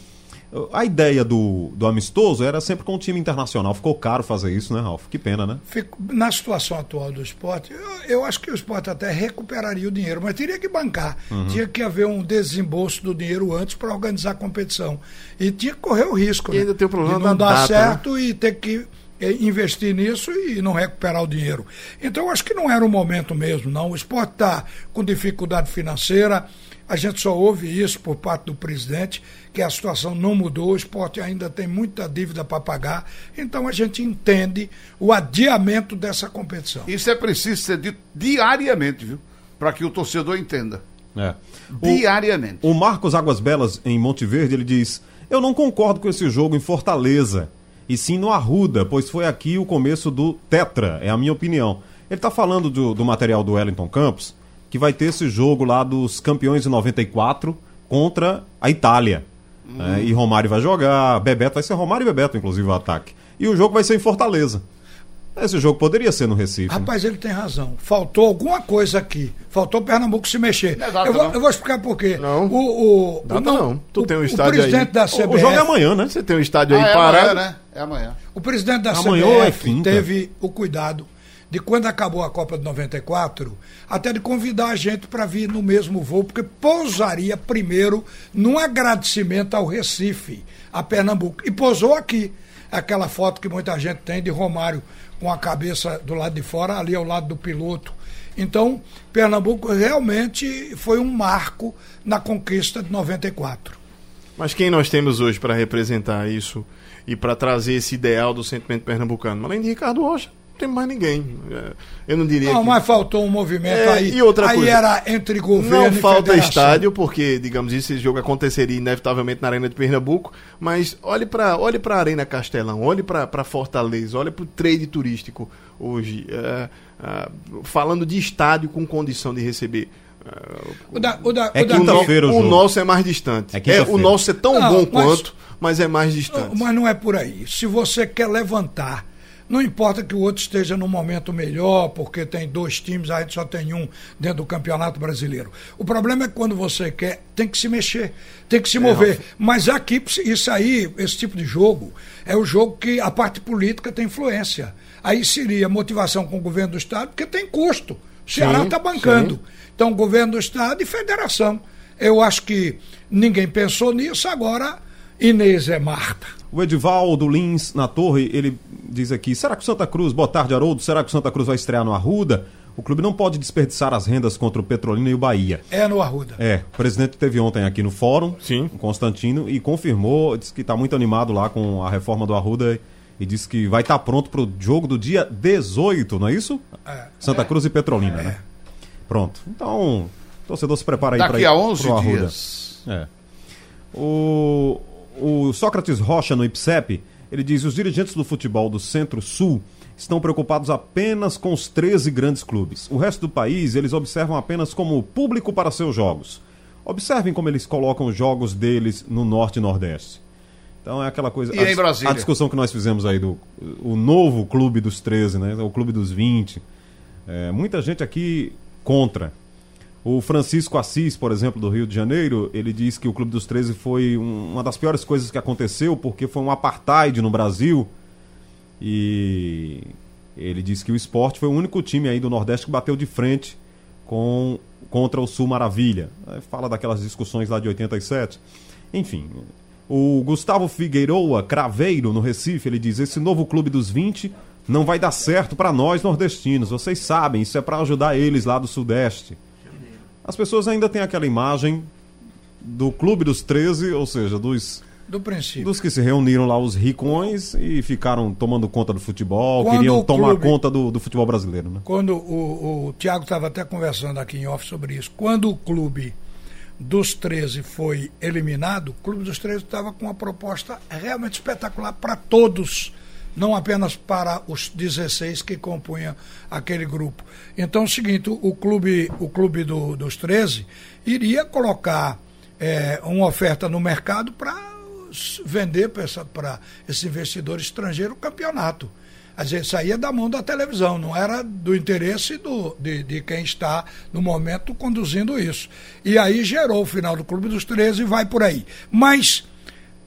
uh, a ideia do, do amistoso era sempre com o time internacional. Ficou caro fazer isso, né, Ralf? Que pena, né? Fico- na situação atual do esporte, eu, eu acho que o esporte até recuperaria o dinheiro, mas teria que bancar. Uhum. Tinha que haver um desembolso do dinheiro antes para organizar a competição. E tinha que correr o risco. E né, ainda tem o problema de não da dar data, certo e ter que eh, investir nisso e não recuperar o dinheiro. Então, eu acho que não era o momento mesmo, não. O esporte está com dificuldade financeira. A gente só ouve isso por parte do presidente, que a situação não mudou, o esporte ainda tem muita dívida para pagar. Então a gente entende o adiamento dessa competição. Isso é preciso ser dito diariamente, viu? Para que o torcedor entenda. É. O, Diariamente. o Marcos Águas Belas, em Monte Verde, ele diz: Eu não concordo com esse jogo em Fortaleza, e sim no Arruda, pois foi aqui o começo do Tetra, é a minha opinião. Ele está falando do, do material do Wellington Campos, que vai ter esse jogo lá dos campeões de 94 contra a Itália. É, e Romário vai jogar, Bebeto vai ser Romário e Bebeto, inclusive, o ataque. E o jogo vai ser em Fortaleza. Esse jogo poderia ser no Recife. né? Rapaz, ele tem razão. Faltou alguma coisa aqui. Faltou Pernambuco se mexer. Não é data, eu, vou, não. eu vou explicar por quê. Não. O, o, Data o, não. Tu o, tem um o estádio presidente aí. da O- CBF. o jogo é amanhã, né? Você tem um estádio aí Ah, é parado. amanhã, né? É amanhã. O presidente da Amanhã é CBF quinta? teve o cuidado de quando acabou a Copa de 94, até de convidar a gente para vir no mesmo voo, porque pousaria primeiro num agradecimento ao Recife, a Pernambuco. E pousou aqui. Aquela foto que muita gente tem de Romário com a cabeça do lado de fora, ali ao lado do piloto. Então, Pernambuco realmente foi um marco na conquista de 94. Mas quem nós temos hoje para representar isso e para trazer esse ideal do sentimento pernambucano? Além de Ricardo Rocha, tem mais ninguém. É, Eu não diria Não, que... mas faltou um movimento É, aí. e outra aí coisa, era entre governo Não e falta federação. estádio, porque, digamos, esse jogo aconteceria inevitavelmente na Arena de Pernambuco, mas olhe para olhe a Arena Castelão, olhe para Fortaleza, olhe para o trade turístico hoje, é, é, falando de estádio com condição de receber. é, O da, o da, É o da- o o jogo. nosso é mais distante. É É, o nosso é tão Não, bom mas- quanto, mas é mais distante. Mas não é por aí. Se você quer levantar, não importa que o outro esteja num momento melhor, porque tem dois times, a gente só tem um dentro do Campeonato Brasileiro. O problema é que quando você quer, tem que se mexer, tem que se mover. Mas aqui, isso aí, esse tipo de jogo, é o jogo que a parte política tem influência. Aí seria motivação com o governo do Estado, porque tem custo. O Ceará Sim, está bancando. Então, governo do Estado e federação. Eu acho que ninguém pensou nisso, agora Inês é Marta. O Edivaldo Lins na torre, ele diz aqui: será que o Santa Cruz, boa tarde, Haroldo, será que o Santa Cruz vai estrear no Arruda? O clube não pode desperdiçar as rendas contra o Petrolina e o Bahia. É no Arruda. É, o presidente teve ontem aqui no fórum, Sim. o Constantino, e confirmou, disse que está muito animado lá com a reforma do Arruda e disse que vai estar pronto para o jogo do dia 18, não é isso? É. Santa Cruz e Petrolina, né? Pronto. Então, o torcedor se prepara aí para Daqui ir a 11 pro Arruda. dias. É. O, o Sócrates Rocha, no IPSEP, ele diz: os dirigentes do futebol do Centro-Sul estão preocupados apenas com os 13 grandes clubes. O resto do país eles observam apenas como público para seus jogos. Observem como eles colocam os jogos deles no Norte e Nordeste. Então é aquela coisa. E a, em Brasília? A discussão que nós fizemos aí do o novo clube dos 13, né? O clube dos 20. É, muita gente aqui contra. O Francisco Assis, por exemplo, do Rio de Janeiro, ele diz que o Clube dos 13 foi um- uma das piores coisas que aconteceu, porque foi um apartheid no Brasil. E ele diz que o esporte foi o único time aí do Nordeste que bateu de frente com, contra o Sul Maravilha. Fala daquelas discussões lá de 87. Enfim, o Gustavo Figueiroa Craveiro, no Recife, ele diz: esse novo clube dos 20 não vai dar certo para nós nordestinos. Vocês sabem, isso é para ajudar eles lá do Sudeste. As pessoas ainda têm aquela imagem do clube dos 13, ou seja, dos, Do princípio. dos que se reuniram lá, os ricões, e ficaram tomando conta do futebol, Quando queriam tomar clube- conta do, do futebol brasileiro. Né? Quando o, o Tiago estava até conversando aqui em off sobre isso, quando o clube dos 13 foi eliminado, o clube dos 13 estava com uma proposta realmente espetacular para todos, não apenas para os 16 que compunham aquele grupo. Então é o seguinte, o clube, o clube do- dos 13 iria colocar eh, uma oferta no mercado para vender para esse investidor estrangeiro o campeonato. Dizer, saía da mão da televisão, não era do interesse do, de, de quem está, no momento, conduzindo isso. E aí gerou o final do Clube dos 13 e vai por aí. Mas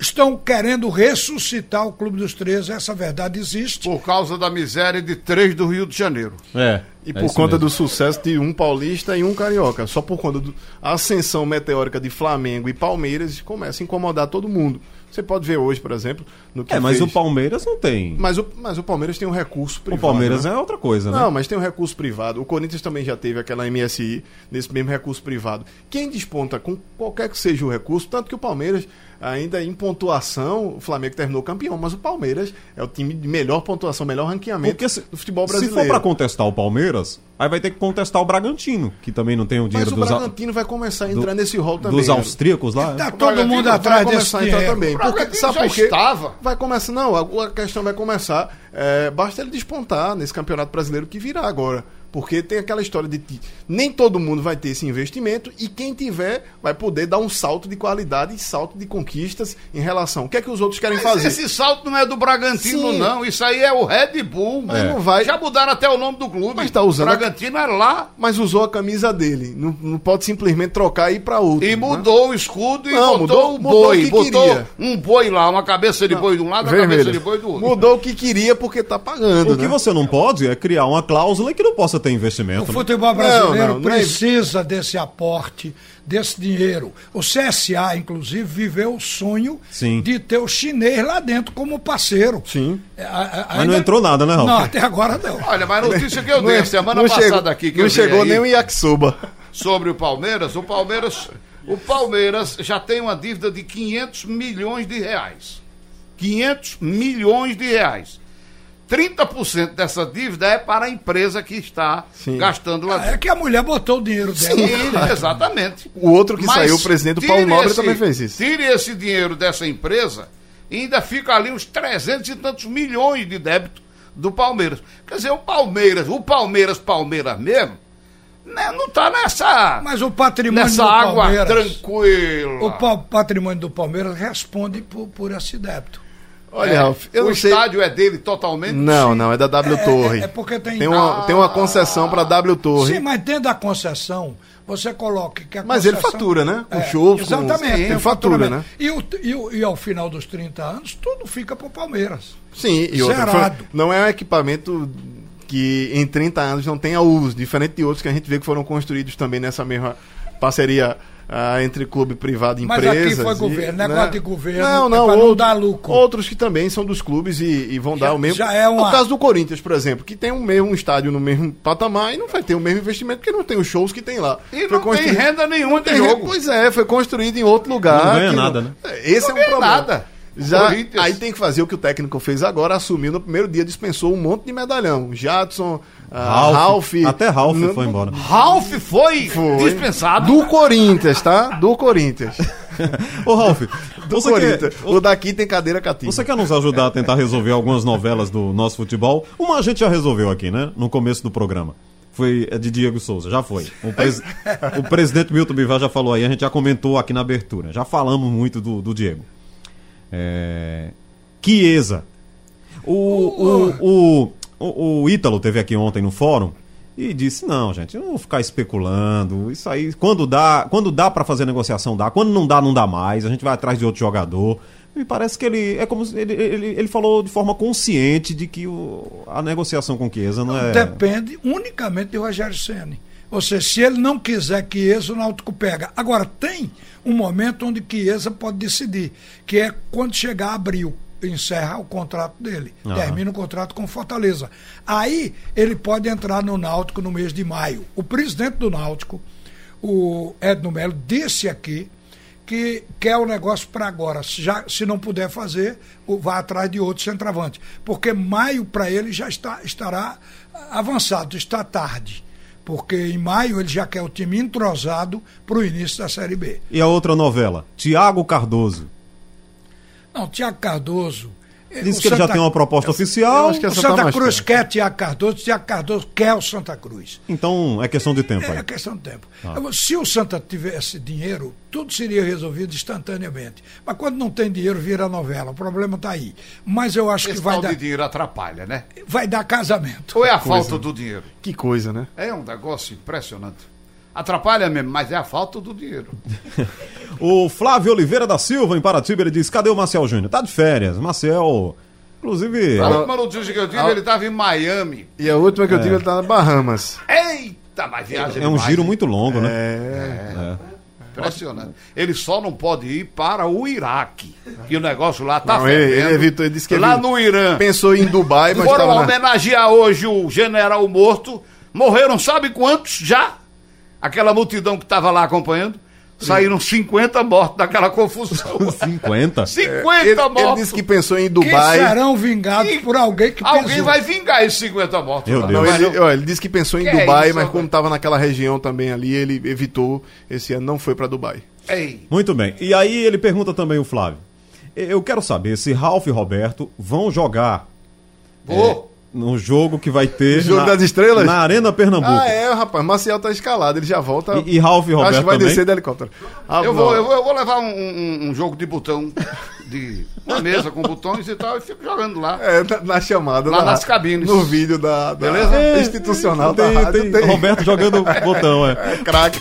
estão querendo ressuscitar o Clube dos 13, essa verdade existe. Por causa da miséria de três do Rio de Janeiro. É. E por conta do sucesso de um paulista e um carioca. Só por conta da ascensão meteórica de Flamengo e Palmeiras começa a incomodar todo mundo. Você pode ver hoje, por exemplo, no que É, mas fez- o Palmeiras não tem. Mas o, mas o Palmeiras tem um recurso O privado. Palmeiras né? é outra coisa, né? Não, mas tem um recurso privado. O Corinthians também já teve aquela MSI nesse mesmo recurso privado. Quem desponta com qualquer que seja o recurso, tanto que o Palmeiras, ainda em pontuação, o Flamengo terminou campeão, mas o Palmeiras é o time de melhor pontuação, melhor ranqueamento se, do futebol se brasileiro. for pra contestar o Palmeiras, aí vai ter que contestar o Bragantino, que também não tem o mas dinheiro o dos, au- Bragantino vai começar a entrar do- nesse rol também. dos né? austríacos lá. Tá é? todo mundo vai atrás vai desse começar a entrar dinheiro. também. O Porque, sabe já por quê? estava. Vai começar, não, a, a questão vai começar. é, basta ele despontar nesse campeonato brasileiro que virá agora. Porque tem aquela história de que nem todo mundo vai ter esse investimento e quem tiver vai poder dar um salto de qualidade e salto de conquistas em relação. O que é que os outros querem Mas fazer? esse salto não é do Bragantino, Sim. não. Isso aí é o Red Bull. Mas não vai- Já mudaram até o nome do clube. Mas tá usando a- Bragantino é lá. Mas usou a camisa dele. Não, não pode simplesmente trocar e ir pra outro. E né? mudou o escudo e Não, botou mudou- o mudou o boi. que botou queria. um boi lá, uma cabeça de boi de um lado, a cabeça Vermelho. de boi do outro. Mudou o que queria porque tá pagando. O que né? você não pode é criar uma cláusula que não possa ter O investimento. né? futebol brasileiro não, não é- precisa desse aporte, desse dinheiro. O CSA, inclusive, viveu o sonho Sim. de ter o chinês lá dentro como parceiro. Sim. É, a- a- Mas não entrou nada, né, Ralf? Não, até agora não. Olha, mas a notícia que eu Não dei é- a semana não passada chegou- aqui, que não chegou aí, nem o yakisoba. sobre o Palmeiras, o Palmeiras, o Palmeiras já tem uma dívida de 500 milhões de reais. 500 milhões de reais. 30% dessa dívida é para a empresa que está Sim. gastando lá É dentro. que a mulher botou o dinheiro dela. Sim, exatamente. O outro que Mas saiu, o presidente do Paulo Nobre, esse- também fez isso. Tire esse dinheiro dessa empresa e ainda fica ali uns 300 e tantos milhões de débito do Palmeiras. Quer dizer, o Palmeiras, o Palmeiras, Palmeiras mesmo, né, não está nessa, Mas o patrimônio nessa do água Palmeiras. tranquila. O pa- patrimônio do Palmeiras responde por, por esse débito. Olha, É, Ralf, eu o não sei. estádio é dele totalmente? Não, Sim. não, é da W Torre. é porque tem- Tem uma, Ah. tem uma concessão pra W Torre. Sim, mas dentro da concessão, você coloca que a Mas ele fatura, né? Com É, shows, com- Exatamente, Sim, tem fatura, né? E, o- e, o- e ao final dos 30 anos, tudo fica pro Palmeiras. Sim, e outra, Zerado. foi- não é um equipamento que em 30 anos não tenha uso, diferente de outros que a gente vê que foram construídos também nessa mesma parceria ah, entre clube privado e Mas empresas. aqui foi e, governo, negócio de governo Não, é não, não outro- dar lucro. Outros que também são dos clubes e, e vão Já- dar o mesmo. já é uma- O caso do Corinthians, por exemplo, que tem um mesmo estádio no mesmo patamar e não vai ter o mesmo investimento porque não tem os shows que tem lá. E Foi não construído- tem renda nenhuma de jogo. Pois é, foi construído em outro lugar. Não ganha nada, né? Esse Não é um problema. nada. Já, aí tem que fazer o que o técnico fez agora, assumiu no primeiro dia, dispensou um monte de medalhão. Jadson, ah, Ralf, Ralf. até Ralf Não- foi embora. Ralf foi, Foi. dispensado. Do Corinthians, tá? Do Corinthians. Ô, Ralf, Do você Corinthians. quer, O daqui tem cadeira cativa. você quer nos ajudar a tentar resolver algumas novelas do nosso futebol? Uma a gente já resolveu aqui, né? No começo do programa. Foi a de Diego Souza, já foi. O, pres- o presidente Milton Bivar já falou aí, a gente já comentou aqui na abertura. Já falamos muito do, do Diego. É... Chiesa. O, o, o, o, o Ítalo teve aqui ontem no fórum e disse: não, gente, não vou ficar especulando. Isso aí, quando dá, quando dá para fazer negociação, dá. Quando não dá, não dá mais. A gente vai atrás de outro jogador. Me parece que ele. É como ele, ele, ele falou de forma consciente de que o, a negociação com Chiesa não é. Depende unicamente de Rogério Ceni. Ou seja, se ele não quiser Chiesa, o Náutico pega. Agora, tem um momento onde Chiesa pode decidir, que é quando chegar abril, encerra o contrato dele, Aham. termina o contrato com Fortaleza. Aí ele pode entrar no Náutico no mês de maio. O presidente do Náutico, o Edno Melo, disse aqui que quer o negócio para agora. Se, já, se não puder fazer, vá atrás de outro centroavante. Porque maio para ele já está, estará avançado, está tarde. Porque em maio ele já quer o time entrosado para o início da Série B. E a outra novela? Tiago Cardoso. Não, Tiago Cardoso. eh, Diz o que ele já Santa- tem uma proposta oficial. eu acho que O tá Santa mais Cruz quer Tiago Cardoso, Tiago Cardoso quer o Santa Cruz. Então é questão de tempo É aí. questão de tempo. Ah. Se o Santa tivesse dinheiro, tudo seria resolvido instantaneamente. Mas quando não tem dinheiro, vira novela. O problema está aí. Mas eu acho Esse que vai dar, de dinheiro atrapalha, né? vai dar casamento. Ou é a falta do dinheiro? Que coisa, né? É um negócio impressionante. Atrapalha mesmo, mas é a falta do dinheiro. O Flávio Oliveira da Silva, em Paratiba, ele diz: cadê o Marcel Júnior? Tá de férias. Marcel, inclusive. A última notícia que eu tive, ele estava em Miami. E a última que eu tive, ele tá na Bahamas. Eita, mas viagem É um demais, giro hein? muito longo, né? É. Impressionante. Ele só não pode ir para o Iraque. Que o negócio lá tá Não, ele, ele evitou, ele disse que Lá ele no Irã. pensou em Dubai, mas Foram estava na... homenagear hoje o general morto. Morreram, sabe quantos já? Aquela multidão que estava lá acompanhando. Saíram 50 mortos daquela confusão. 50? 50 Ele, ele mortos. disse que pensou em em Que Dubai. serão vingados E por alguém que Alguém pensou. vai vingar esses 50 mortos. Meu lá. Deus. Não, ele, ó, ele disse que pensou em Que é Dubai, isso, mas como estava naquela região também ali, ele evitou. Esse ano não foi para Dubai. Ei, Muito bem. E aí ele pergunta também o Flávio. Eu quero saber se Ralf e Roberto vão jogar vou. No jogo que vai ter. Jogo na, das Estrelas? Na Arena Pernambuco. Ah, é, rapaz. Marcial tá escalado, ele já volta. E, e Ralf e Roberto Acho que vai também. descer de helicóptero. Ah, Eu vou, eu, vou, eu vou levar um, um- um jogo de botão, de uma mesa com botões e tal, e fico jogando lá. É, na, na chamada. Lá da- nas cabines. No vídeo da, da Beleza? É, institucional tem, da rádio. tem Roberto jogando botão, é. É craque.